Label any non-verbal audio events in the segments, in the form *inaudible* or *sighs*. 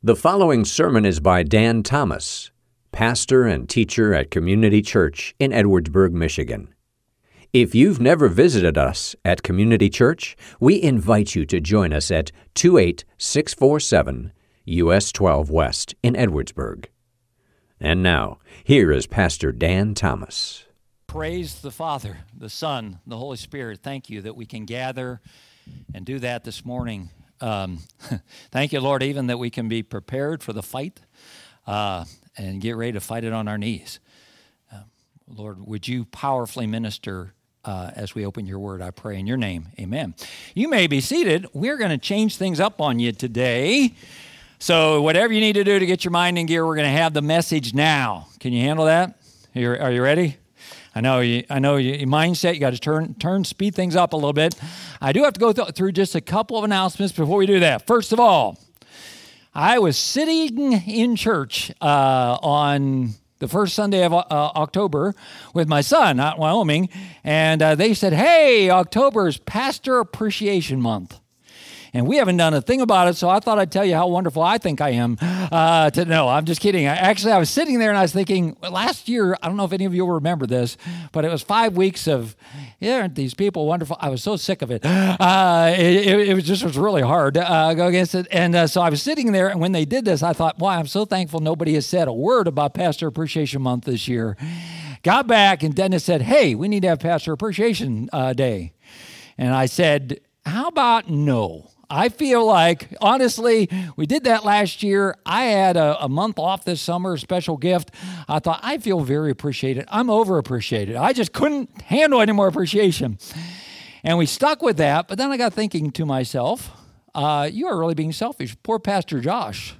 The following sermon is by Dan Thomas, pastor and teacher at Community Church in Edwardsburg, Michigan. If you've never visited us at Community Church, we invite you to join us at 28647 US 12 West in Edwardsburg. And now, here is Pastor Dan Thomas. Praise the Father, the Son, the Holy Spirit. Thank you that we can gather and do that this morning um, *laughs* thank you, Lord, even that we can be prepared for the fight uh, and get ready to fight it on our knees. Uh, Lord, would you powerfully minister uh, as we open your word? I pray in your name. Amen. You may be seated. We're going to change things up on you today. So, whatever you need to do to get your mind in gear, we're going to have the message now. Can you handle that? Are you, are you ready? I know you, I know your mindset. You got to turn turn speed things up a little bit. I do have to go th- through just a couple of announcements before we do that. First of all, I was sitting in church uh, on the first Sunday of uh, October with my son out in Wyoming, and uh, they said, "Hey, October is Pastor Appreciation Month." And we haven't done a thing about it. So I thought I'd tell you how wonderful I think I am. Uh, to know, I'm just kidding. I, actually, I was sitting there and I was thinking last year. I don't know if any of you will remember this, but it was five weeks of, yeah, aren't these people wonderful? I was so sick of it. Uh, it, it, it, was just was really hard to uh, go against it. And uh, so I was sitting there, and when they did this, I thought, boy, I'm so thankful nobody has said a word about Pastor Appreciation Month this year. Got back, and Dennis said, hey, we need to have Pastor Appreciation uh, Day. And I said, how about no? I feel like, honestly, we did that last year. I had a, a, month off this summer, special gift. I thought, I feel very appreciated. I'm over appreciated. I just couldn't handle any more appreciation. And we stuck with that. But then I got thinking to myself, uh, you are really being selfish. Poor Pastor Josh.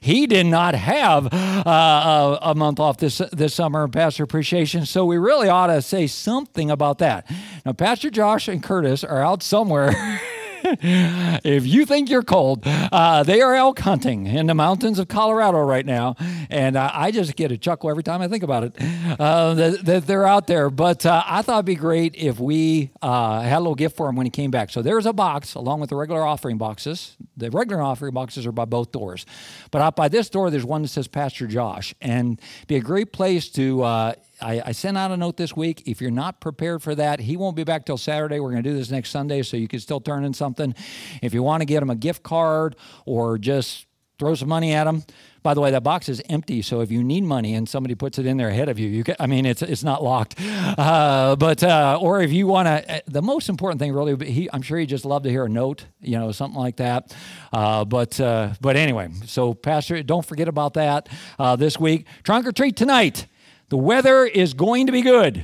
He did not have uh, a, a, month off this this summer Pastor Appreciation, so we really ought to say something about that. Now, Pastor Josh and Curtis are out somewhere. *laughs* if you think you're cold, uh, they are elk hunting in the mountains of Colorado right now. And uh, I just get a chuckle every time I think about it uh, that, that, they're out there. But uh, I thought it'd be great if we uh, had a little gift for him when he came back. So there's a box along with the regular offering boxes. The regular offering boxes are by both doors. But out by this door, there's one that says Pastor Josh. And be a great place to uh, I, I, sent out a note this week. If you're not prepared for that, he won't be back till Saturday. We're going to do this next Sunday, so you can still turn in something. If you want to get him a gift card or just throw some money at him. By the way, that box is empty, so if you need money and somebody puts it in there ahead of you, you can, I mean, it's it's not locked. Uh, but uh, or if you want to, uh, the most important thing really, he, I'm sure he just loved to hear a note, you know, something like that. Uh, but uh, but anyway, so Pastor, don't forget about that uh, this week. Trunk or treat tonight. The weather is going to be good.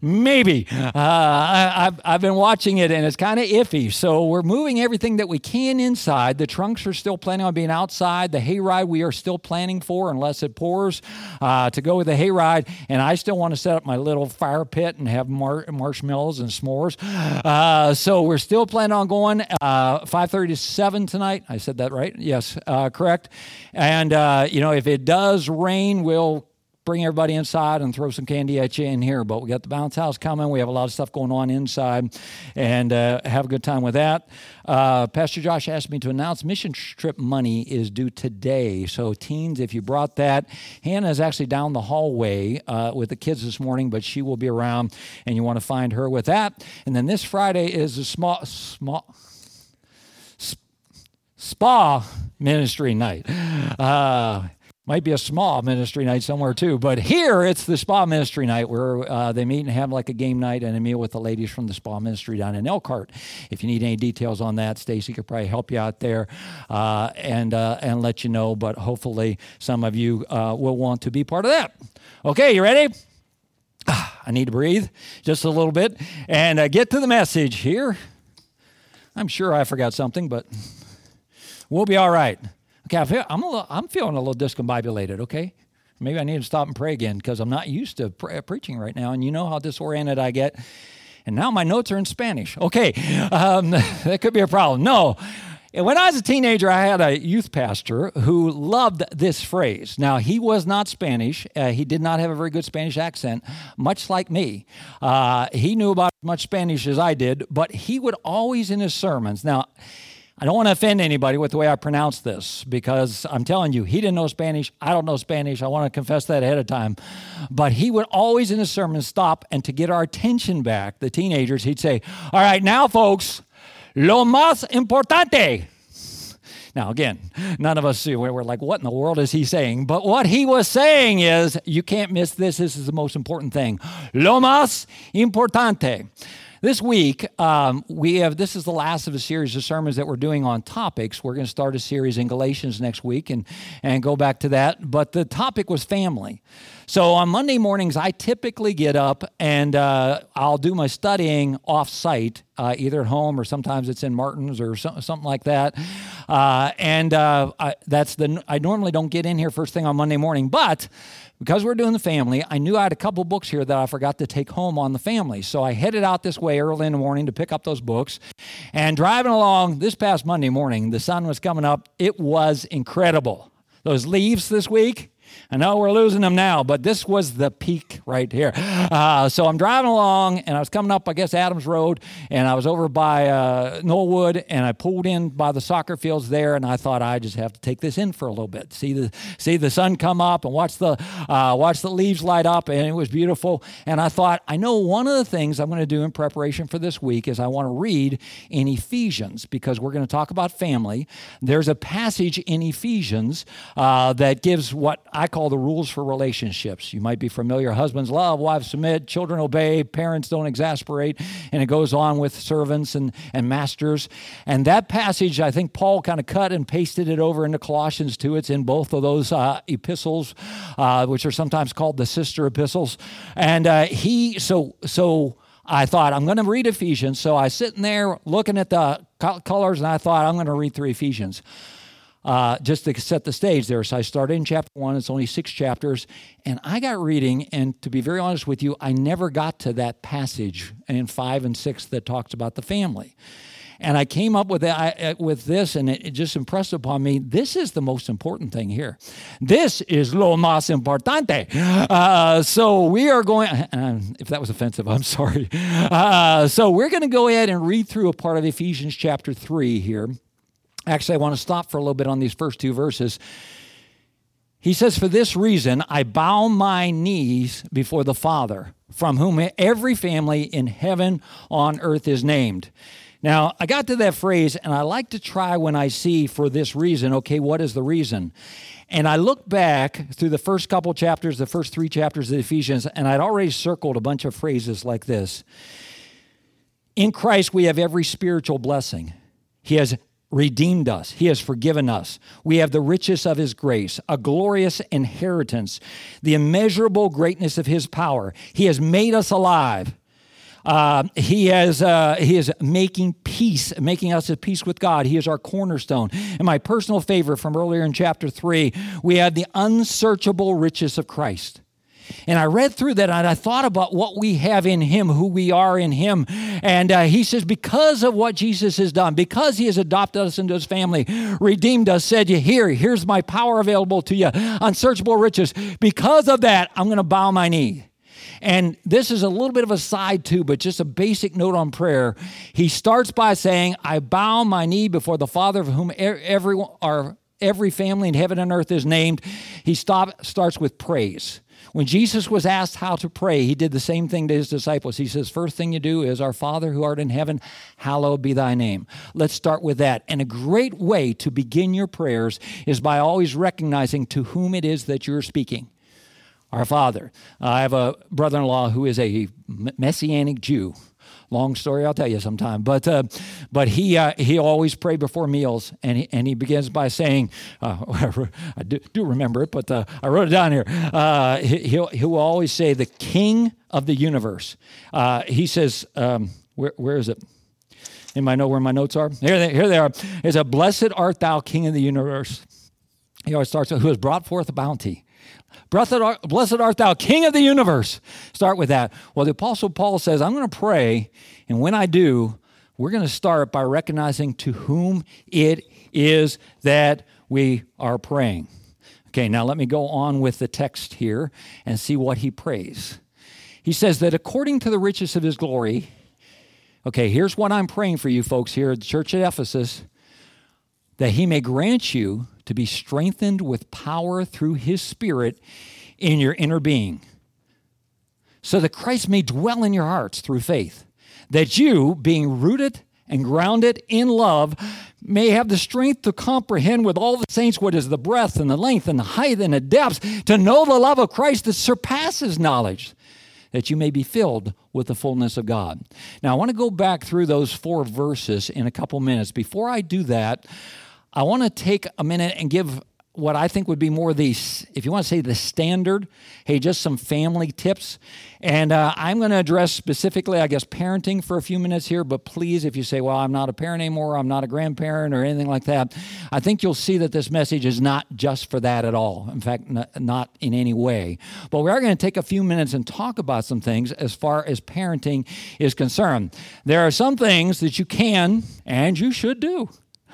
Maybe. Uh, I, have I've been watching it and it's kind of iffy. So we're moving everything that we can inside. The trunks are still planning on being outside. The hayride we are still planning for, unless it pours, uh, to go with the hayride. And I still want to set up my little fire pit and have mar- marshmallows and s'mores. Uh, so we're still planning on going uh, 5.30 to 7 tonight. I said that right? Yes, uh, correct. And, uh, you know, if it does rain, we'll bring everybody inside and throw some candy at you in here. But we got the bounce house coming. We have a lot of stuff going on inside and uh, have a good time with that. Uh, Pastor Josh asked me to announce mission trip money is due today. So, teens, if you brought that, Hannah is actually down the hallway uh, with the kids this morning, but she will be around and you want to find her with that. And then this Friday is a small, small, spa ministry night. Uh, might be a small ministry night somewhere too, but here it's the spa ministry night where uh, they meet and have like a game night and a meal with the ladies from the spa ministry down in Elkhart. If you need any details on that, Stacy could probably help you out there uh, and uh, and let you know. But hopefully, some of you uh, will want to be part of that. Okay, you ready? *sighs* I need to breathe just a little bit and uh, get to the message here. I'm sure I forgot something, but we'll be all right. Okay, I feel, I'm, a little, I'm feeling a little discombobulated, okay? Maybe I need to stop and pray again because I'm not used to pre- preaching right now. And you know how disoriented I get. And now my notes are in Spanish. Okay, um, *laughs* that could be a problem. No. When I was a teenager, I had a youth pastor who loved this phrase. Now, he was not Spanish. Uh, he did not have a very good Spanish accent, much like me. Uh, he knew about as much Spanish as I did, but he would always in his sermons. Now, I don't want to offend anybody with the way I pronounce this because I'm telling you, he didn't know Spanish. I don't know Spanish. I want to confess that ahead of time. But he would always in his sermon stop and to get our attention back, the teenagers, he'd say, All right, now, folks, lo más importante. Now, again, none of us, see. we're like, what in the world is he saying? But what he was saying is, you can't miss this. This is the most important thing. Lo más importante. This week, um, we have this is the last of a series of sermons that we're doing on topics. We're going to start a series in Galatians next week and, and go back to that. But the topic was family. So on Monday mornings, I typically get up and uh, I'll do my studying off site, uh, either at home or sometimes it's in Martin's or so, something like that. Uh, and uh, I, that's the I normally don't get in here first thing on Monday morning, but because we're doing the family, I knew I had a couple books here that I forgot to take home on the family. So I headed out this way early in the morning to pick up those books. And driving along this past Monday morning, the sun was coming up. It was incredible. Those leaves this week, I know we're losing them now, but this was the peak right here. Uh, so I'm driving along, and I was coming up, I guess, Adams Road, and I was over by uh, Knollwood, and I pulled in by the soccer fields there, and I thought I just have to take this in for a little bit, see the see the sun come up, and watch the uh, watch the leaves light up, and it was beautiful. And I thought, I know one of the things I'm going to do in preparation for this week is I want to read in Ephesians because we're going to talk about family. There's a passage in Ephesians uh, that gives what I call the rules for relationships. You might be familiar husbands love, wives submit, children obey, parents don't exasperate, and it goes on with servants and, and masters. And that passage, I think Paul kind of cut and pasted it over into Colossians 2. It's in both of those uh, epistles, uh, which are sometimes called the sister epistles. And uh, he, so, so, I thought I'm going to read Ephesians. So I sitting there looking at the colors, and I thought I'm going to read through Ephesians uh, just to set the stage there. So I started in chapter one, it's only six chapters, and I got reading, and to be very honest with you, I never got to that passage in five and six that talks about the family. And I came up with, that, with this, and it, just impressed upon me this is the most important thing here. This is lo más importante. Uh, so we are going, *laughs* uh, if that was offensive, I'm sorry. Uh, so we're going to go ahead and read through a part of Ephesians chapter 3 here. Actually, I want to stop for a little bit on these first two verses. He says, For this reason, I bow my knees before the Father, from whom every family in heaven on earth is named. Now, I got to that phrase, and I like to try when I see for this reason, okay, what is the reason? And I look back through the first couple chapters, the first three chapters of Ephesians, and I'd already circled a bunch of phrases like this In Christ, we have every spiritual blessing. He has redeemed us. He has forgiven us. We have the riches of His grace, a glorious inheritance, the immeasurable greatness of His power. He has made us alive. Uh, he has uh, he is making peace, making us at peace with God. He is our cornerstone. And my personal favorite from earlier in chapter three, we had the unsearchable riches of Christ. And I read through that and I thought about what we have in Him, who we are in Him. And uh, He says, because of what Jesus has done, because He has adopted us into His family, redeemed us, said, you Here, here's my power available to you, unsearchable riches. Because of that, I'm going to bow my knee. And this is a little bit of a side too, but just a basic note on prayer. He starts by saying, I bow my knee before the Father of whom every, our, every family in heaven and earth is named. He stop, starts with praise. When Jesus was asked how to pray, he did the same thing to his disciples. He says, First thing you do is, Our Father who art in heaven, hallowed be thy name. Let's start with that. And a great way to begin your prayers is by always recognizing to whom it is that you're speaking. Our Father. I have a brother in law who is a Messianic Jew. Long story, I'll tell you sometime. But uh, but he uh, he always prayed before meals, and he, and he begins by saying, uh, *laughs* I do, remember it, but uh, I wrote it down here. Uh, he, he'll he'll always say, "The King of the universe." Uh, he says, um, "Where where is it?" Anybody know where my notes are? Here they, here they are. It's a blessed art thou, King of the universe. He always starts with, who has brought forth a bounty. Blessed art, blessed art thou, King of the universe. Start with that. Well, the Apostle Paul says, I'm going to pray, and when I do, we're going to start by recognizing to whom it is that we are praying. Okay, now let me go on with the text here and see what he prays. He says that according to the riches of his glory, okay, here's what I'm praying for you folks here at the church at Ephesus that he may grant you to be strengthened with power through his Spirit in your inner being, so that Christ may dwell in your hearts through faith, that you, being rooted and grounded in love, may have the strength to comprehend with all the saints what is the breadth and the length and the height and the depth, to know the love of Christ that surpasses knowledge, that you may be filled with the fullness of God. Now, I want to go back through those four verses in a couple minutes. Before I do that, I want to take a minute and give what I think would be more the, if you want to say the standard, hey, just some family tips. And uh, I'm going to address specifically, I guess, parenting for a few minutes here. But please, if you say, well, I'm not a parent anymore, I'm not a grandparent or anything like that, I think you'll see that this message is not just for that at all. In fact, not in any way. But we are going to take a few minutes and talk about some things as far as parenting is concerned. There are some things that you can and you should do.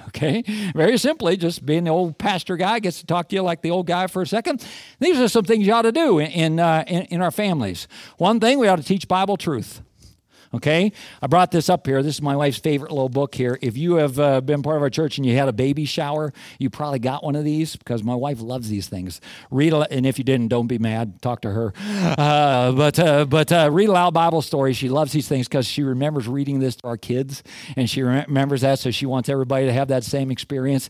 Okay? Very simply, just being the old pastor guy gets to talk to you like the old guy for a second. These are some things you ought to do in, in, uh, in, in our families. One thing, we ought to teach Bible truth. Okay? I brought this up here. This is my wife's favorite little book here. If you have uh, been part of our church and you had a baby shower, you probably got one of these because my wife loves these things. Read, and if you didn't, don't be mad. Talk to her. Uh, but uh, but uh, read aloud Bible stories. She loves these things because she remembers reading this to our kids, and she remembers that, so she wants everybody to have that same experience.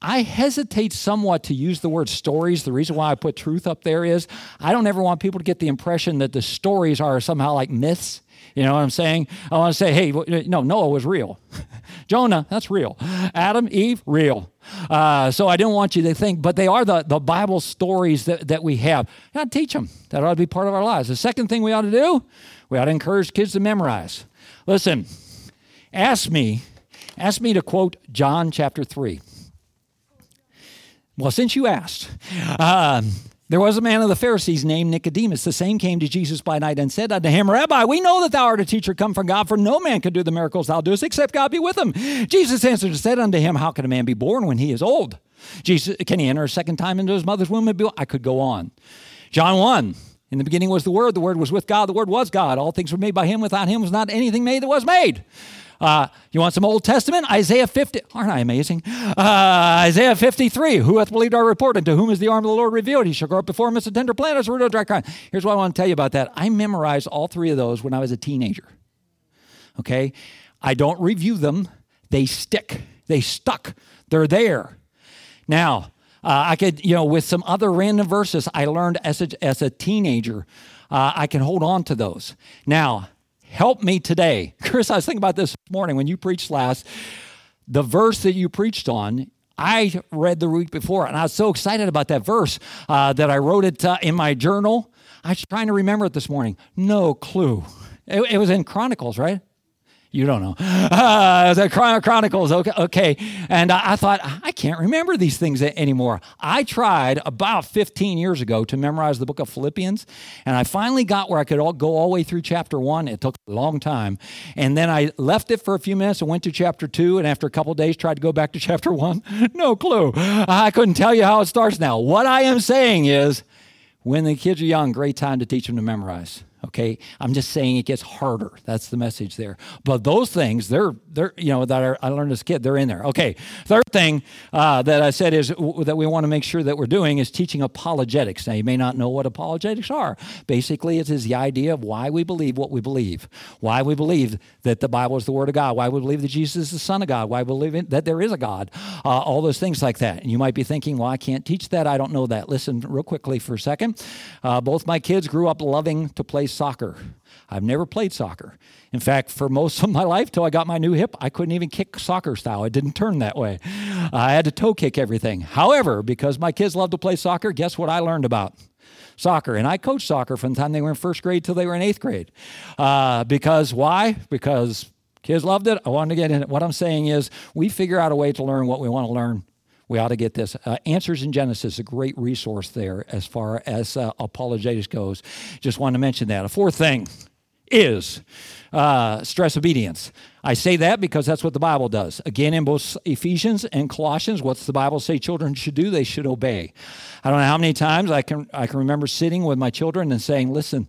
I hesitate somewhat to use the word stories. The reason why I put truth up there is I don't ever want people to get the impression that the stories are somehow like myths you know what I'm saying? I want to say, hey, no, Noah was real. *laughs* Jonah, that's real. Adam, Eve, real. Uh, so I didn't want you to think, but they are the, the Bible stories that, that we have. Ought teach them. That ought to be part of our lives. The second thing we ought to do, we ought to encourage kids to memorize. Listen, ask me, ask me to quote John chapter 3. Well, since you asked, um, there was a man of the Pharisees named Nicodemus. The same came to Jesus by night and said unto him, Rabbi, we know that thou art a teacher come from God, for no man can do the miracles thou doest except God be with him. Jesus answered and said unto him, How can a man be born when he is old? Jesus, can he enter a second time into his mother's womb? I could go on. John 1. In the beginning was the Word, the Word was with God, the Word was God. All things were made by him, without him was not anything made that was made. Uh, you want some Old Testament? Isaiah 50. Aren't I amazing? Uh, Isaiah 53. Who hath believed our report? And to whom is the arm of the Lord revealed? He shall grow up before him as a tender plant, as a root of dry ground. Here's what I want to tell you about that. I memorized all three of those when I was a teenager. Okay? I don't review them, they stick. They stuck. They're there. Now, uh, I could, you know, with some other random verses I learned as a, as a teenager, uh, I can hold on to those. Now, help me today. *laughs* Chris, I was thinking about this morning when you preached last. The verse that you preached on, I read the week before, and I was so excited about that verse uh, that I wrote it uh, in my journal. I was trying to remember it this morning. No clue. It, it was in Chronicles, right? You don't know. Uh, the Chronicles, okay. okay. And I, I, thought, I can't remember these things anymore. I tried about 15 years ago to memorize the book of Philippians, and I finally got where I could all, go all the way through chapter one. It took a long time. And then I left it for a few minutes and went to chapter two, and after a couple days, tried to go back to *laughs* chapter one. no clue. I couldn't tell you how it starts now. What I am saying is, when the kids are young, great time to teach them to memorize. Okay, I'm just saying it gets harder. That's the message there. But those things, they're they're you know that I learned as a kid, they're in there. Okay, third thing uh, that I said is w- that we want to make sure that we're doing is teaching apologetics. Now you may not know what apologetics are. Basically, it is the idea of why we believe what we believe, why we believe that the Bible is the Word of God, why we believe that Jesus is the Son of God, why we believe that there is a God, uh, all those things like that. And you might be thinking, well, I can't teach that. I don't know that. Listen real quickly for a second. Uh, both my kids grew up loving to play soccer. I've never played soccer. In fact, for most *laughs* of my life, till I got my new hip, I couldn't even kick soccer style. It didn't turn that way. I had to toe kick everything. However, because my kids love to play soccer, guess what I learned about? Soccer. And I coached soccer from the time they were in first grade till they were in eighth grade. Uh, because why? Because kids loved it. I wanted to get in it. What I'm saying is, we figure out a way to learn what we want to learn we ought to get this. Uh, Answers in Genesis, a great resource there as far as uh, apologetics goes. Just want to mention that. A fourth thing is uh, stress obedience. I say that because that's what the Bible does. Again, in both Ephesians and Colossians, what's the Bible say children should do? They should obey. I don't know how many times I can I can remember sitting with my children and saying, "Listen,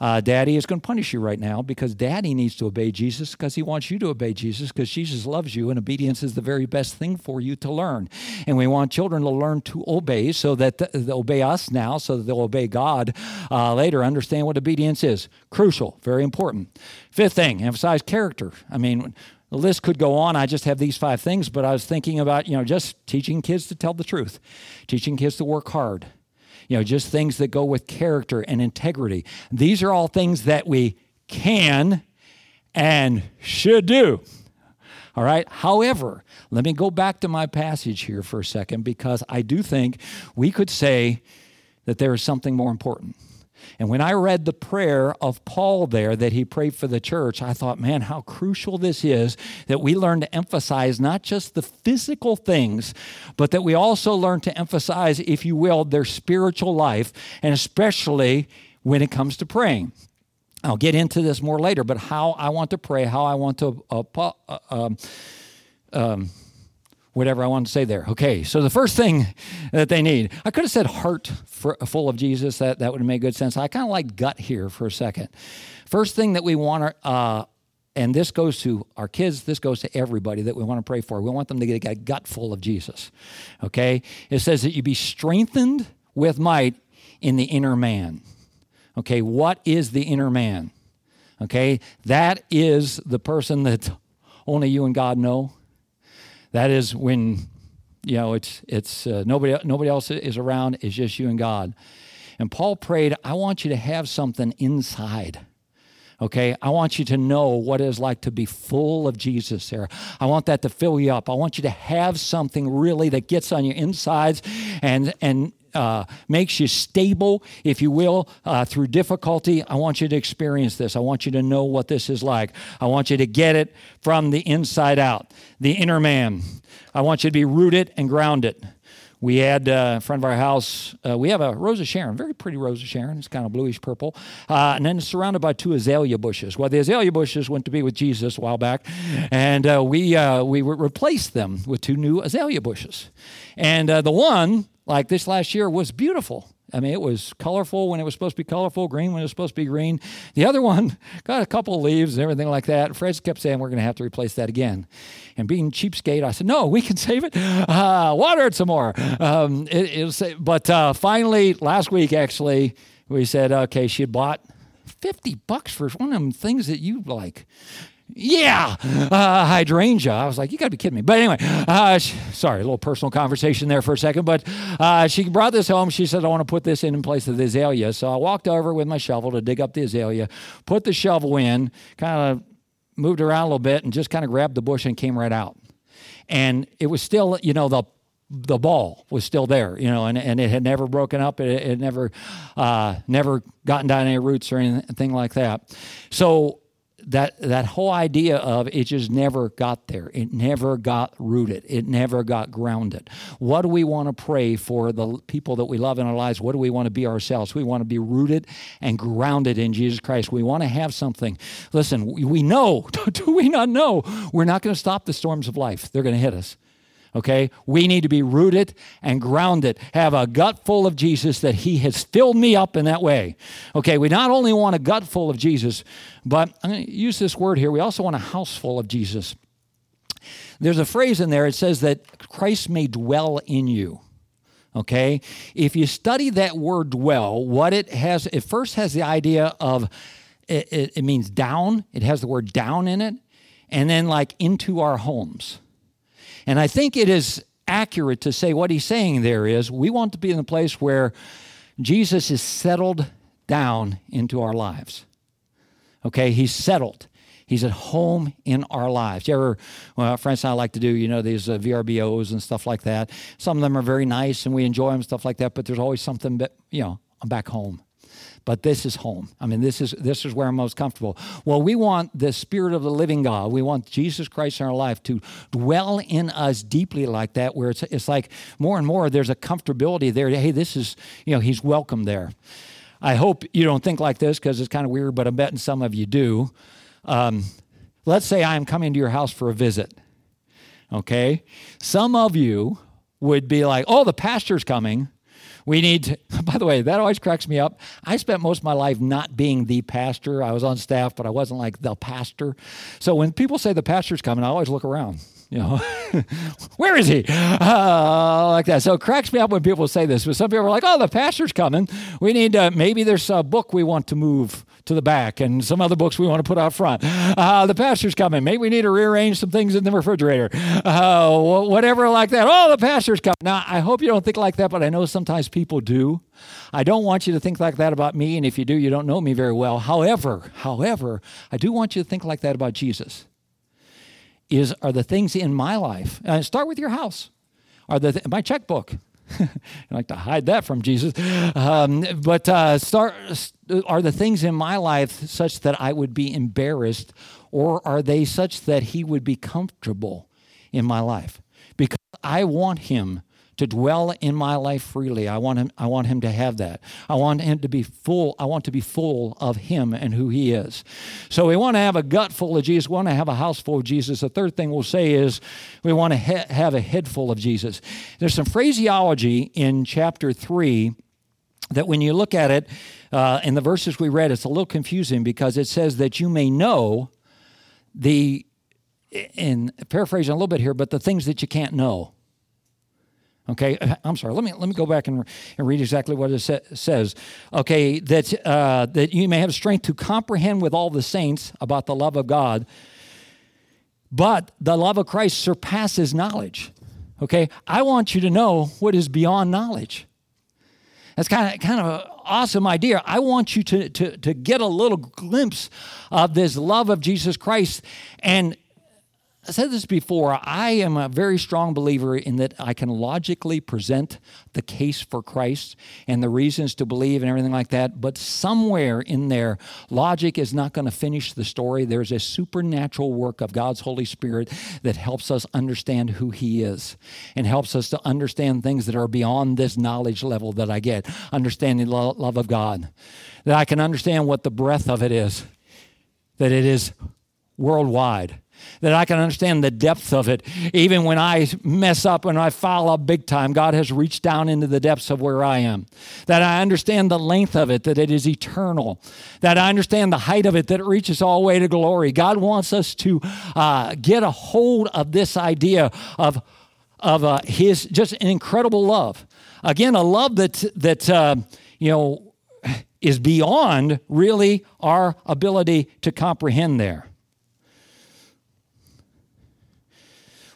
uh, Daddy is going to punish you right now because Daddy needs to obey Jesus because he wants you to obey Jesus because Jesus loves you and obedience is the very best thing for you to learn. And we want children to learn to obey so that they'll obey us now so that they'll obey God uh, later. Understand what obedience is. Crucial, very important. Fifth thing, emphasize character. I mean, the list could go on. I just have these five things, but I was thinking about, you know, just teaching kids to tell the truth, teaching kids to work hard, you know, just things that go with character and integrity. These are all things that we can and should do. All right. However, let me go back to my passage here for a second because I do think we could say that there is something more important. And when I read the prayer of Paul there that he prayed for the church, I thought, man, how crucial this is that we learn to emphasize not just the physical things, but that we also learn to emphasize, if you will, their spiritual life, and especially when it comes to praying. I'll get into this more later, but how I want to pray, how I want to uh, uh, um, um, whatever I want to say there. Okay, so the first thing that they need, I could have said heart full of Jesus. That, that would have made good sense. I kind of like gut here for a second. First thing that we want to, uh, and this goes to our kids, this goes to everybody that we want to pray for. We want them to get a gut full of Jesus. Okay, it says that you be strengthened with might in the inner man. Okay, what is the inner man? Okay, that is the person that only you and God know that is when you know it's it's uh, nobody nobody else is around. It's just you and God. And Paul prayed, I want you to have something inside. Okay, I want you to know what it is like to be full of Jesus there. I want that to fill you up. I want you to have something really that gets on your insides and and uh, makes you stable, if you will, uh, through difficulty. I want you to experience this. I want you to know what this is like. I want you to get it from the inside out, the inner man. I want you to be rooted and grounded. We had uh, in front of our house, uh, we have a Rose of Sharon, very pretty Rose of Sharon. It's kind of bluish purple. Uh, and then it's surrounded by two azalea bushes. Well, the azalea bushes went to be with Jesus a while back, and uh, we, uh, we replaced them with two new azalea bushes. And uh, the one like this last year was beautiful. I mean, it was colorful when it was supposed to be colorful, green when it was supposed to be green. The other one *laughs* got a couple of leaves and everything like that. Fred kept saying, We're going to have to replace that again. And being cheapskate, I said, No, we can *laughs* save it. Uh, water it some more. Um, it, it but uh, finally, last week, actually, we said, Okay, she had bought 50 bucks for one of them things that you like yeah, uh, hydrangea. I was like, you got to be kidding me. But anyway, uh, she, sorry, a little personal conversation there for a second. But uh, she brought this home. She said, I want to put this in in place of the azalea. So I walked over with my shovel to dig up the azalea, put the shovel in, kind of moved around a little bit, and just kind of grabbed the bush and came right out. And it was still, you know, the the ball was still there, you know, and, and it had never broken up. It, it never, uh, never gotten down any roots or anything like that. So that that whole idea of it just never got there. It never got rooted. It never got grounded. What do we want to pray for the people that we love in our lives? What do we want to be ourselves? We want to be rooted and grounded in Jesus Christ. We want to have something. Listen, we know, *laughs* do we not know? We're not going to stop the storms of life. They're going to hit us. Okay? We need to be rooted and grounded, have a gut full of Jesus that He has filled me up in that way. Okay? We not only want a gut full of Jesus, but I'm going to use this word here. We also want a house full of Jesus. There's a phrase in there, it says that Christ may dwell in you. Okay? If you study that word dwell, what it has, it first has the idea of, it, it, it means down, it has the word down in it, and then like into our homes. And I think it is accurate to say what he's saying there is we want to be in a place where Jesus is settled down into our lives. Okay, he's settled. He's at home in our lives. You ever, well, friends and I like to do, you know, these uh, VRBOs and stuff like that. Some of them are very nice and we enjoy them, stuff like that, but there's always something, that, you know, I'm back home but this is home. I mean, this is this is where I'm most comfortable. Well, we want the Spirit of the living God. We want Jesus Christ in our life to dwell in us deeply like that, where it's it's like more and more there's a comfortability there. Hey, this is you know He's welcome there. I hope you don't think like this because it's kind of weird, but I'm betting some of you do. Um, let's say I'm coming to your house for a visit. Okay, some of you would be like, "Oh, the pastor's coming." We need, to, *laughs* by the way, that always cracks me up. I spent most of my life not being the pastor. I was on staff, but I wasn't like the pastor. So when people say the pastor's coming, I always look around. You know, *laughs* where is he? Uh, like that. So it cracks me up when people say this. But some people are like, "Oh, the pastor's coming. We need to, maybe there's a book we want to move to the back, and some other books we want to put out front. Uh, the pastor's coming. Maybe we need to rearrange some things in the refrigerator. Uh, whatever like that. Oh, the pastor's coming. Now, I hope you don't think like that, but I know sometimes people do. I don't want you to think like that about me, and if you do, you don't know me very well. However, however, I do want you to think like that about Jesus is are the things in my life. Uh, start with your house. Are the th- my checkbook. *laughs* I like to hide that from Jesus, um, but uh, start. Are the things in my life such that I would be embarrassed, or are they such that He would be comfortable in my life? Because I want Him to dwell in my life freely. I want him, I want him to have that. I want him to be full. I want to be full of him and who he is. So we want to have a gut full of Jesus. We want to have a house full of Jesus. The third thing we'll say is we want to ha- have a head full of Jesus. There's some phraseology in chapter 3 that when you look at it uh, in the verses we read, it's a little confusing because it says that you may know the, in paraphrasing a little bit here, but the things that you can't know. Okay, I'm sorry. Let me let me go back and, and read exactly what it sa- says. Okay, that uh, that you may have strength to comprehend with all the saints about the love of God, but the love of Christ surpasses knowledge. Okay, I want you to know what is beyond knowledge. That's kind of kind of an awesome idea. I want you to, to, to get a little glimpse of this love of Jesus Christ and I said this before. I am a very strong believer in that I can logically present the case for Christ and the reasons to believe and everything like that. But somewhere in there, logic is not going to finish the story. There's a supernatural work of God's Holy Spirit that helps us understand who He is and helps us to understand things that are beyond this knowledge level that I get. Understanding the love of God, that I can understand what the breadth of it is, that it is worldwide that I can understand the depth of it. Even when I mess up and I foul up big time, God has reached down into the depths of where I am. That I understand the length of it, that it is eternal. That I understand the height of it, that it reaches all the way to glory. God wants us to uh, get a hold of this idea of, of uh, His just an incredible love. Again, a love that, that uh, you know, is beyond really our ability to comprehend there.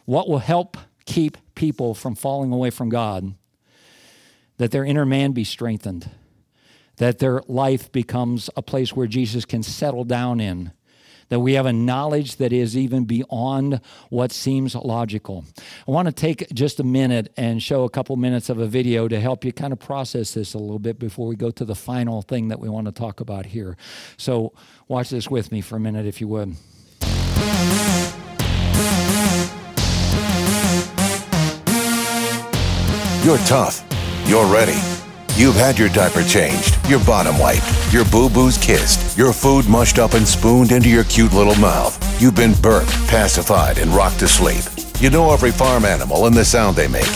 What will help keep people from falling away from God? That their inner man be strengthened, that their life becomes a place where Jesus can settle down in, that we have a knowledge that is even beyond what seems logical. I want to take just a minute and show a couple minutes of a video to help you kind of process this a little bit before we go to the final thing that we want to talk about here. So, watch this with me for a minute, if you would. You're tough. You're ready. You've had your diaper changed, your bottom wiped, your boo boos kissed, your food mushed up and spooned into your cute little mouth. You've been burped, pacified, and rocked to sleep. You know every farm animal and the sound they make.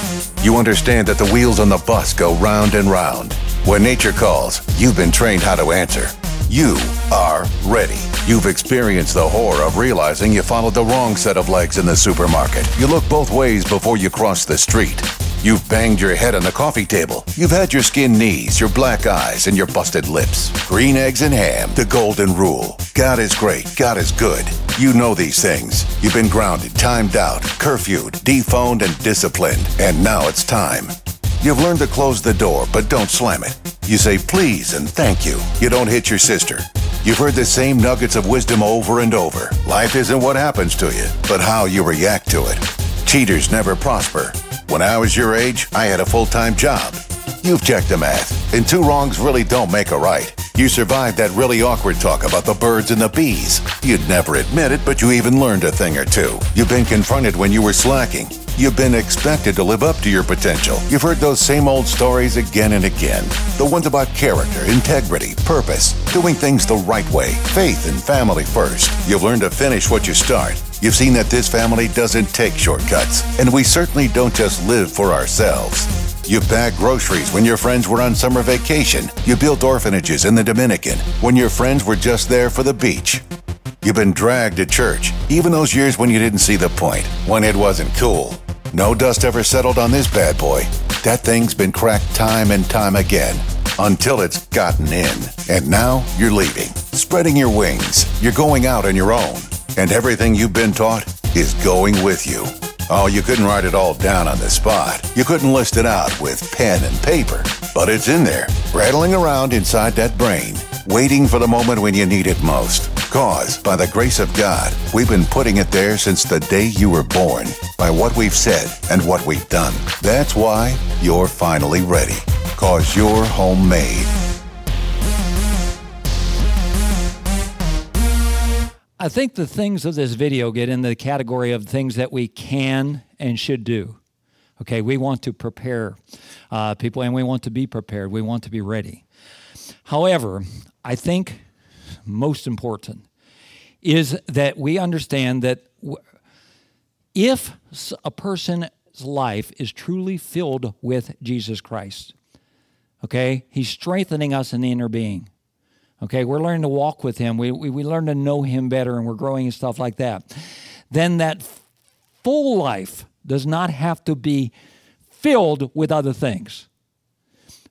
You understand that the wheels on the bus go round and round. When nature calls, you've been trained how to answer. You are ready. You've experienced the horror of realizing you followed the wrong set of legs in the supermarket. You look both ways before you cross the street. You've banged your head on the coffee table. You've had your skin knees, your black eyes, and your busted lips. Green eggs and ham, the golden rule. God is great. God is good. You know these things. You've been grounded, timed out, curfewed, dephoned, and disciplined. And now it's time. You've learned to close the door, but don't slam it. You say please and thank you. You don't hit your sister. You've heard the same nuggets of wisdom over and over. Life isn't what happens to you, but how you react to it. Cheaters never prosper. When I was your age, I had a full time job. You've checked the math, and two wrongs really don't make a right. You survived that really awkward talk about the birds and the bees. You'd never admit it, but you even learned a thing or two. You've been confronted when you were slacking. You've been expected to live up to your potential. You've heard those same old stories again and again. The ones about character, integrity, purpose, doing things the right way, faith and family first. You've learned to finish what you start. You've seen that this family doesn't take shortcuts, and we certainly don't just live for ourselves. You packed groceries when your friends were on summer vacation. You built orphanages in the Dominican when your friends were just there for the beach. You've been dragged to church, even those years when you didn't see the point, when it wasn't cool. No dust ever settled on this bad boy. That thing's been cracked time and time again until it's gotten in. And now you're leaving, spreading your wings. You're going out on your own. And everything you've been taught is going with you. Oh, you couldn't write it all down on the spot. You couldn't list it out with pen and paper. But it's in there, rattling around inside that brain, waiting for the moment when you need it most. Cause, by the grace of God, we've been putting it there since the day you were born, by what we've said and what we've done. That's why you're finally ready. Cause you're homemade. I think the things of this video get in the category of things that we can and should do. Okay, we want to prepare uh, people and we want to be prepared. We want to be ready. However, I think most important is that we understand that if a person's life is truly filled with Jesus Christ, okay, he's strengthening us in the inner being. Okay, we're learning to walk with Him. We, we, we learn to know Him better and we're growing and stuff like that. Then that full life does not have to be filled with other things.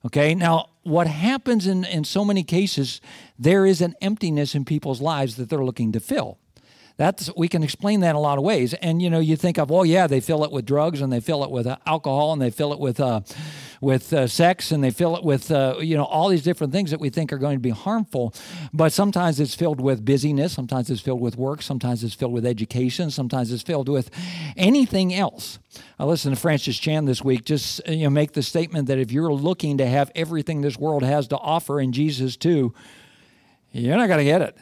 Okay, now what happens in, in so many cases, there is an emptiness in people's lives that they're looking to fill. That's we can explain that in a lot of ways. And you know, you think of, oh yeah, they fill it with drugs and they fill it with uh, alcohol and they fill it with uh, with uh, sex and they fill it with uh, you know all these different things that we think are going to be harmful. But sometimes it's filled with busyness. Sometimes it's filled with work. Sometimes it's filled with education. Sometimes it's filled with anything else. I listened to Francis Chan this week. Just you know, make the statement that if you're looking to have everything this world has to offer in Jesus too, you're not going to get it.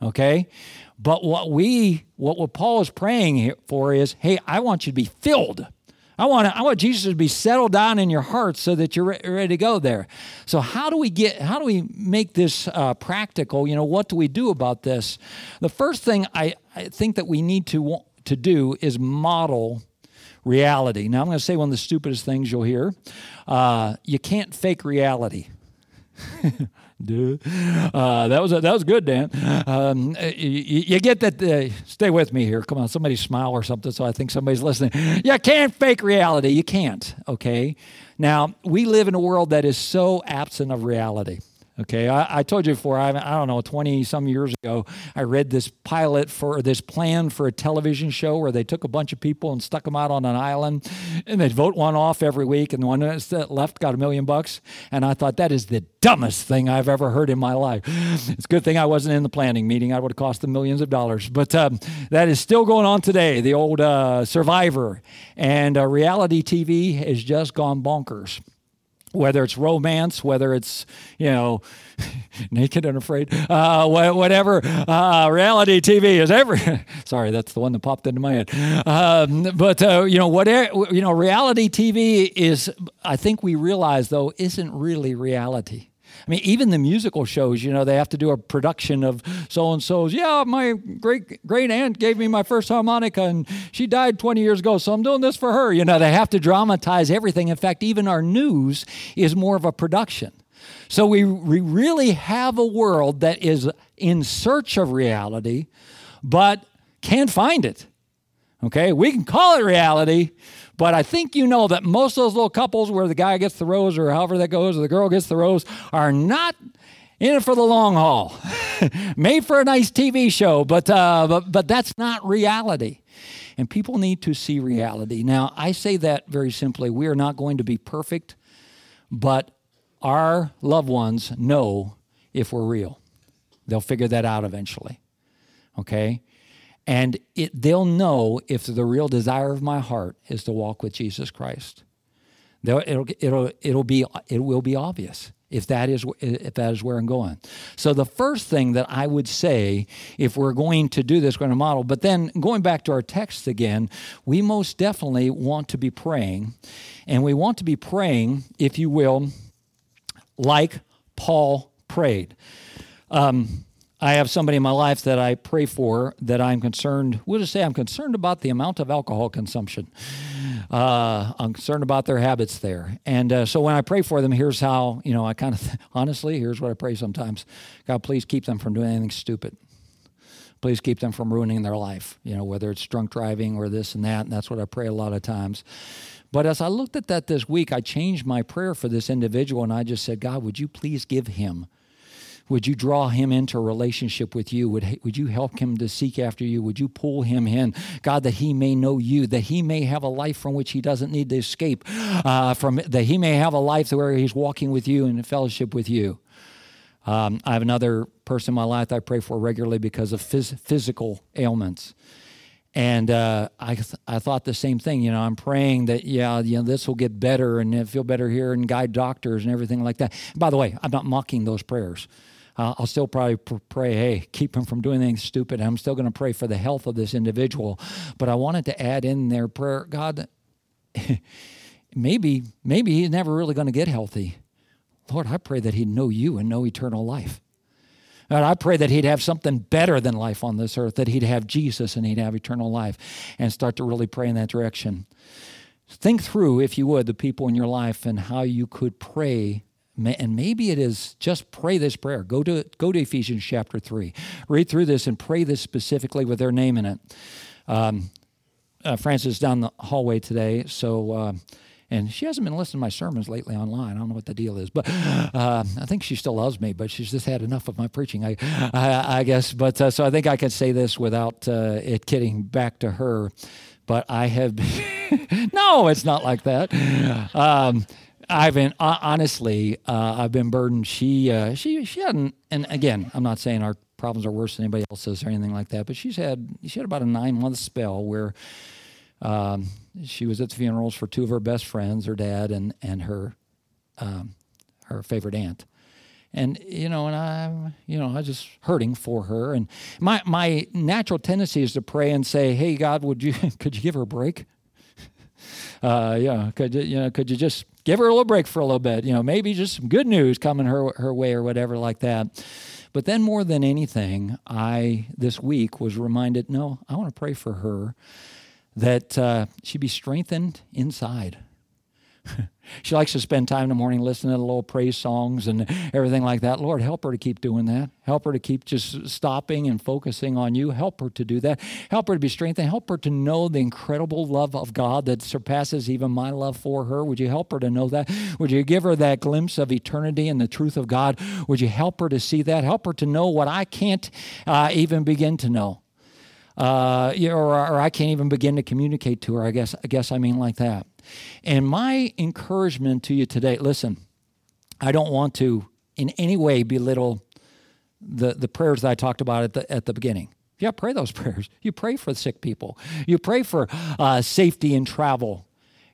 Okay? But what we, what, what Paul is praying for is, hey, I want you to be filled. I want, I want Jesus to be settled down in your heart so that you're ready to go there. So how do we get, how do we make this uh, practical? You know, what do we do about this? The first thing I, I think that we need to, to do is model reality. Now I'm going to say one of the stupidest things you'll hear. Uh, you can't fake reality. *laughs* Uh, that was a, that was good, Dan. Um, you, you, get that? Uh, stay with me here. Come on, somebody smile or something. So I think somebody's listening. You can't fake reality. You can't. Okay. Now we live in a world that is so absent of reality. Okay, I, I, told you before, I, I don't know, 20 some years ago, I read this pilot for this plan for a television show where they took a bunch of people and stuck them out on an island and they'd vote one off every week and the one that left got a million bucks. And I thought, that is the dumbest thing I've ever heard in my life. It's a good thing I wasn't in the planning meeting. I would have cost them millions of dollars. But um, that is still going on today, the old uh, Survivor. And uh, reality TV has just gone bonkers whether it's romance, whether it's, you know, *laughs* naked and afraid, uh, whatever, uh, reality TV is every, *laughs* sorry, that's the one that popped into my head. Um, but, uh, you know, whatever, you know, reality TV is, I think we realize though, isn't really reality. I mean, even the musical shows, you know, they have to do a production of so and so's. Yeah, my great great aunt gave me my first harmonica and she died 20 years ago, so I'm doing this for her. You know, they have to dramatize everything. In fact, even our news is more of a production. So we, we really have a world that is in search of reality, but can't find it. Okay, we can call it reality, but I think you know that most of those little couples where the guy gets the rose or however that goes, or the girl gets the rose, are not in it for the long haul. *laughs* Made for a nice TV show, but, uh, but, but that's not reality. And people need to see reality. Now, I say that very simply. We are not going to be perfect, but our loved ones know if we're real. They'll figure that out eventually. Okay? And it, they'll know if the real desire of my heart is to walk with Jesus Christ. It'll, it'll, it'll be, it will be obvious if that, is, if that is where I'm going. So, the first thing that I would say, if we're going to do this, we're going to model, but then going back to our text again, we most definitely want to be praying. And we want to be praying, if you will, like Paul prayed. Um, I have somebody in my life that I pray for that I'm concerned, we'll just say I'm concerned about the amount of alcohol consumption. Uh, I'm concerned about their habits there. And uh, so when I pray for them, here's how, you know, I kind of, *laughs* honestly, here's what I pray sometimes God, please keep them from doing anything stupid. Please keep them from ruining their life, you know, whether it's drunk driving or this and that. And that's what I pray a lot of times. But as I looked at that this week, I changed my prayer for this individual and I just said, God, would you please give him would you draw him into a relationship with you? Would, would you help him to seek after you? Would you pull him in, God, that he may know you, that he may have a life from which he doesn't need to escape, uh, from that he may have a life where he's walking with you and in fellowship with you? Um, I have another person in my life I pray for regularly because of phys- physical ailments. And uh, I, th- I thought the same thing. You know, I'm praying that, yeah, you know, this will get better and feel better here and guide doctors and everything like that. by the way, I'm not mocking those prayers uh, I'll still probably pray, hey, keep him from doing anything stupid. I'm still going to pray for the health of this individual. But I wanted to add in their prayer, God, *laughs* maybe, maybe he's never really going to get healthy. Lord, I pray that he'd know you and know eternal life. God, I pray that he'd have something better than life on this earth, that he'd have Jesus and he'd have eternal life, and start to really pray in that direction. Think through, if you would, the people in your life and how you could pray and maybe it is just pray this prayer. Go to go to Ephesians chapter three, read through this and pray this specifically with their name in it. Um, uh, Francis down the hallway today, so. Uh, and she hasn't been listening to my sermons lately online. I don't know what the deal is, but uh, I think she still loves me. But she's just had enough of my preaching, I, I, I guess. But uh, so I think I can say this without uh, it getting back to her. But I have, *laughs* no, it's not like that. Um, I've been honestly, uh, I've been burdened. She, uh, she, she hadn't. And again, I'm not saying our problems are worse than anybody else's or anything like that. But she's had, she had about a nine month spell where um, she was at the funerals for two of her best friends, her dad and and her, um, her favorite aunt. And you know, and I, you know, I was just hurting for her. And my my natural tendency is to pray and say, "Hey, God, would you *laughs* could you give her a break?" Uh, yeah, could you, you know, could you just give her a little break for a little bit? You know, maybe just some good news coming her her way or whatever like that. But then more than anything, I this week was reminded, no, I want to pray for her that uh, she be strengthened inside. *laughs* she likes to spend time in the morning listening to little praise songs and everything like that. Lord, help her to keep doing that. Help her to keep just stopping and focusing on you. Help her to do that. Help her to be strengthened. Help her to know the incredible love of God that surpasses even my love for her. Would you help her to know that? Would you give her that glimpse of eternity and the truth of God? Would you help her to see that? Help her to know what I can't uh, even begin to know. Uh, or, or I can't even begin to communicate to her. I guess I guess I mean like that. And my encouragement to you today listen, I don't want to in any way belittle the, the prayers that I talked about at the, at the beginning. Yeah, pray those *laughs* prayers. You pray for sick people, you pray for uh, safety in travel,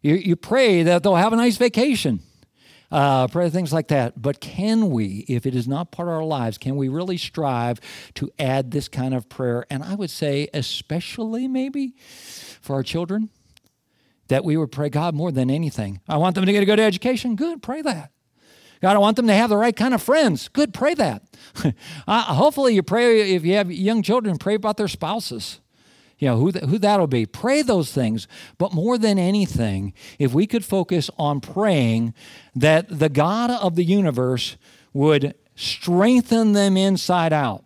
you, you pray that they'll have a nice vacation. Uh, pray things like that. But can we, if it is not part of our lives, can we really strive to add this kind of prayer? And I would say, especially maybe for our children, that we would pray, God, more than anything. I want them to get a good education. Good, pray that. God, I want them to have the right kind of friends. Good, pray that. *laughs* uh, hopefully, you pray, if you have young children, pray about their spouses. You know, who, th- who that'll be. Pray those things. But more than anything, if we could focus on praying that the God of the universe would strengthen them inside out,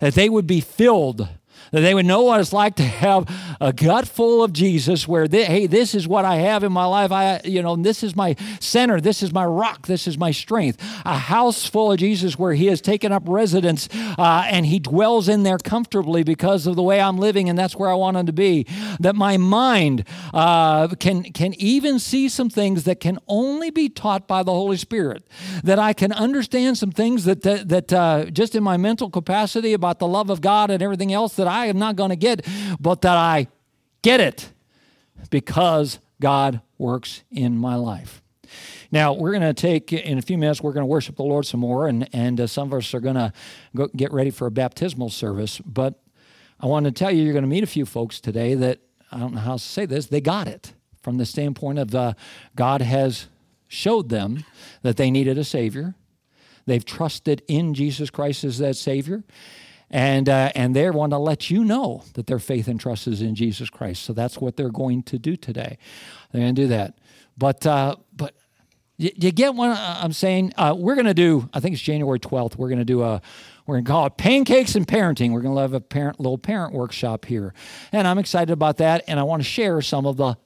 that they would be filled that they would know what it's like to have a gut full of Jesus where, they, hey, this is what I have in my life. I, you know, this is my center. This is my rock. This is my strength. A house full of Jesus where he has taken up residence uh, and he dwells in there comfortably because of the way I'm living and that's where I want him to be. That my mind uh, can, can even see some things that can only be taught by the Holy Spirit. That I can understand some things that, that, that uh, just in my mental capacity about the love of God and everything else that I I am not going to get, but that I get it because God works in my life. Now, we're going to take, in a few minutes, we're going to worship the Lord some more, and, and uh, some of us are going to get ready for a baptismal service. But I want to tell you, you're going to meet a few folks today that, I don't know how to say this, they got it from the standpoint of uh, God has showed them that they needed a Savior. They've trusted in Jesus Christ as that Savior And, uh, and they want to let you know that their faith and trust is in Jesus Christ. So that's what they're going to do today. They're going to do that. But, uh, but you, you, get what I'm saying? Uh, we're going to do, I think it's January 12th, we're going to do a, we're going to call it Pancakes and Parenting. We're going to have a parent, little parent workshop here. And I'm excited about that. And I want to share some of the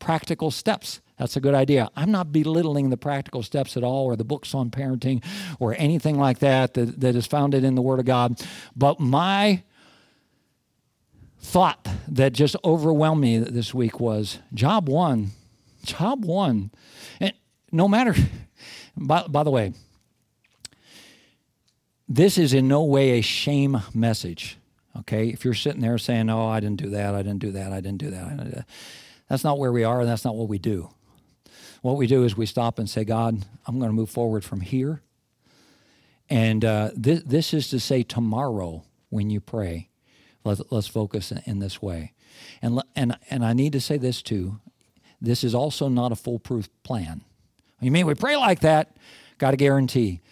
practical steps that's a good idea. I'm not belittling the practical steps at all or the books on parenting or anything like that that, that is founded in the Word of God. But my thought that just overwhelmed me this week was job one, job one. And no matter, by, by the way, this is in no way a shame message. Okay, if you're sitting there saying, "Oh, I didn't do that. I didn't do that. I didn't do that,", didn't do that. that's not where we are, and that's not what we do. What we do is we stop and say, God, I'm going to move forward from here. And uh, this, this is to say, tomorrow when you pray, let, us focus in, in, this way. And, and, and I need to say this too this is also not a foolproof plan. You mean we pray like that? Got to guarantee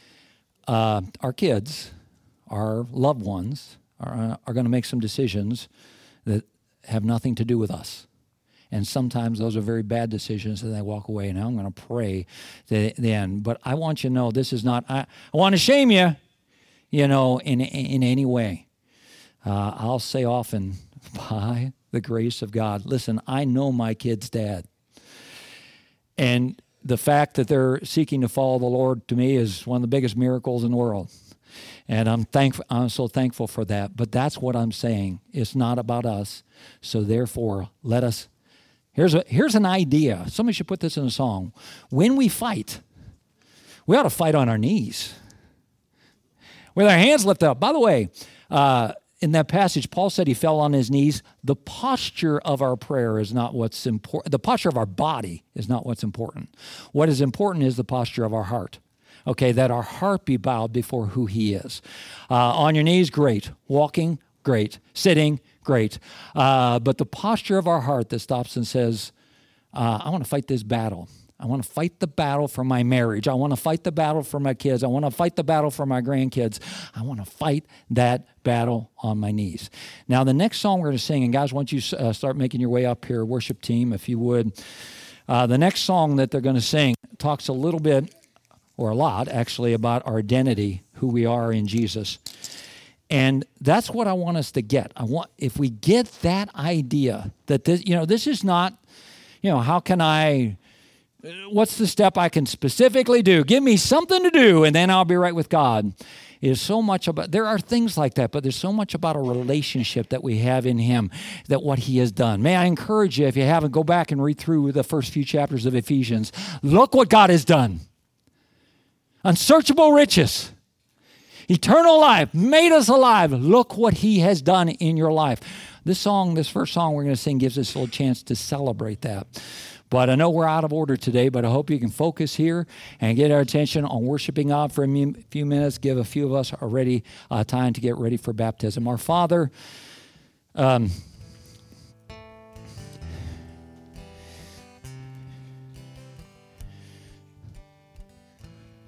uh, our kids, our loved ones, are, uh, are going to make some decisions that have nothing to do with us. And sometimes those are very bad decisions and they walk away. And I'm going to pray the, the end. But I want you to know this is not, I, I want to shame you, you know, in, in any way. Uh, I'll say often, *laughs* by the grace of God, listen, I know my kid's dad. And the fact that they're seeking to follow the Lord to me is one of the biggest miracles in the world. And I'm thankful I'm so thankful for that. But that's what I'm saying. It's not about us. So therefore, let us Here's, a, here's an idea. Somebody should put this in a song. When we fight, we ought to fight on our knees with our hands lifted up. By the way, uh, in that passage, Paul said he fell on his knees. The posture of our prayer is not what's important. The posture of our body is not what's important. What is important is the posture of our heart. Okay, that our heart be bowed before who he is. Uh, on your knees, great. Walking, great. Sitting, great. Uh, but the posture of our heart that stops and says, uh, I want to fight this battle. I want to fight the battle for my marriage. I want to fight the battle for my kids. I want to fight the battle for my grandkids. I want to fight that battle on my knees. Now, the next song we're going to sing, and guys, once you uh, start making your way up here, worship team, if you would, uh, the next song that they're going to sing talks a little bit, or a lot actually, about our identity, who we are in Jesus. And that's what I want us to get. I want if we get that idea that this, you know, this is not, you know, how can I uh, what's the step I can specifically do? Give me something to do and then I'll be right with God. Is so much about there are things like that, but there's so much about a relationship that we have in him that what he has done. May I encourage you if you haven't go back and read through the first few chapters of Ephesians. Look what God has done. Unsearchable riches eternal life, made us alive. Look what He has done in your life. This song, this first song we're going to sing, gives us a little chance to celebrate that. But I know we're out of order today, but I hope you can focus here and get our attention on worshiping God for a few minutes. Give a few of us already uh, time to get ready for baptism. Our Father, um,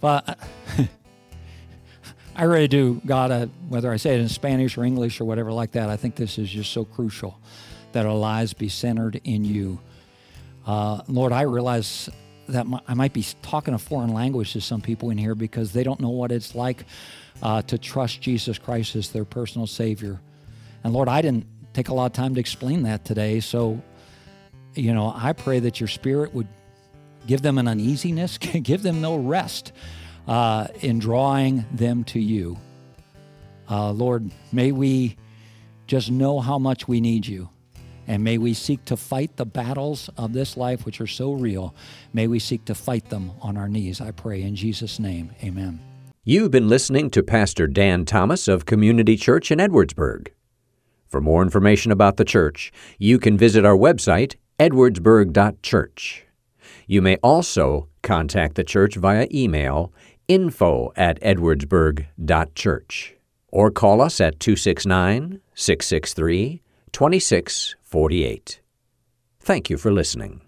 but. I really do, God, uh, whether I say it in Spanish or English or whatever like that, I think this is just so crucial that our lives be centered in you. Uh, Lord, I realize that I might be talking a foreign language to some people in here because they don't know what it's like uh, to trust Jesus Christ as their personal Savior. And Lord, I didn't take a lot of time to explain that today. So, you know, I pray that your Spirit would give them an uneasiness, *laughs* give them no rest uh, in drawing them to you. Uh, Lord, may we just know how much we need you. And may we seek to fight the battles of this life, which are so real. May we seek to fight them on our knees. I pray in Jesus' name. Amen. You've been listening to Pastor Dan Thomas of Community Church in Edwardsburg. For more information about the church, you can visit our website, edwardsburg.church. You may also contact the church via email info at edwardsburg.church or call us at 269 663 2648. Thank you for listening.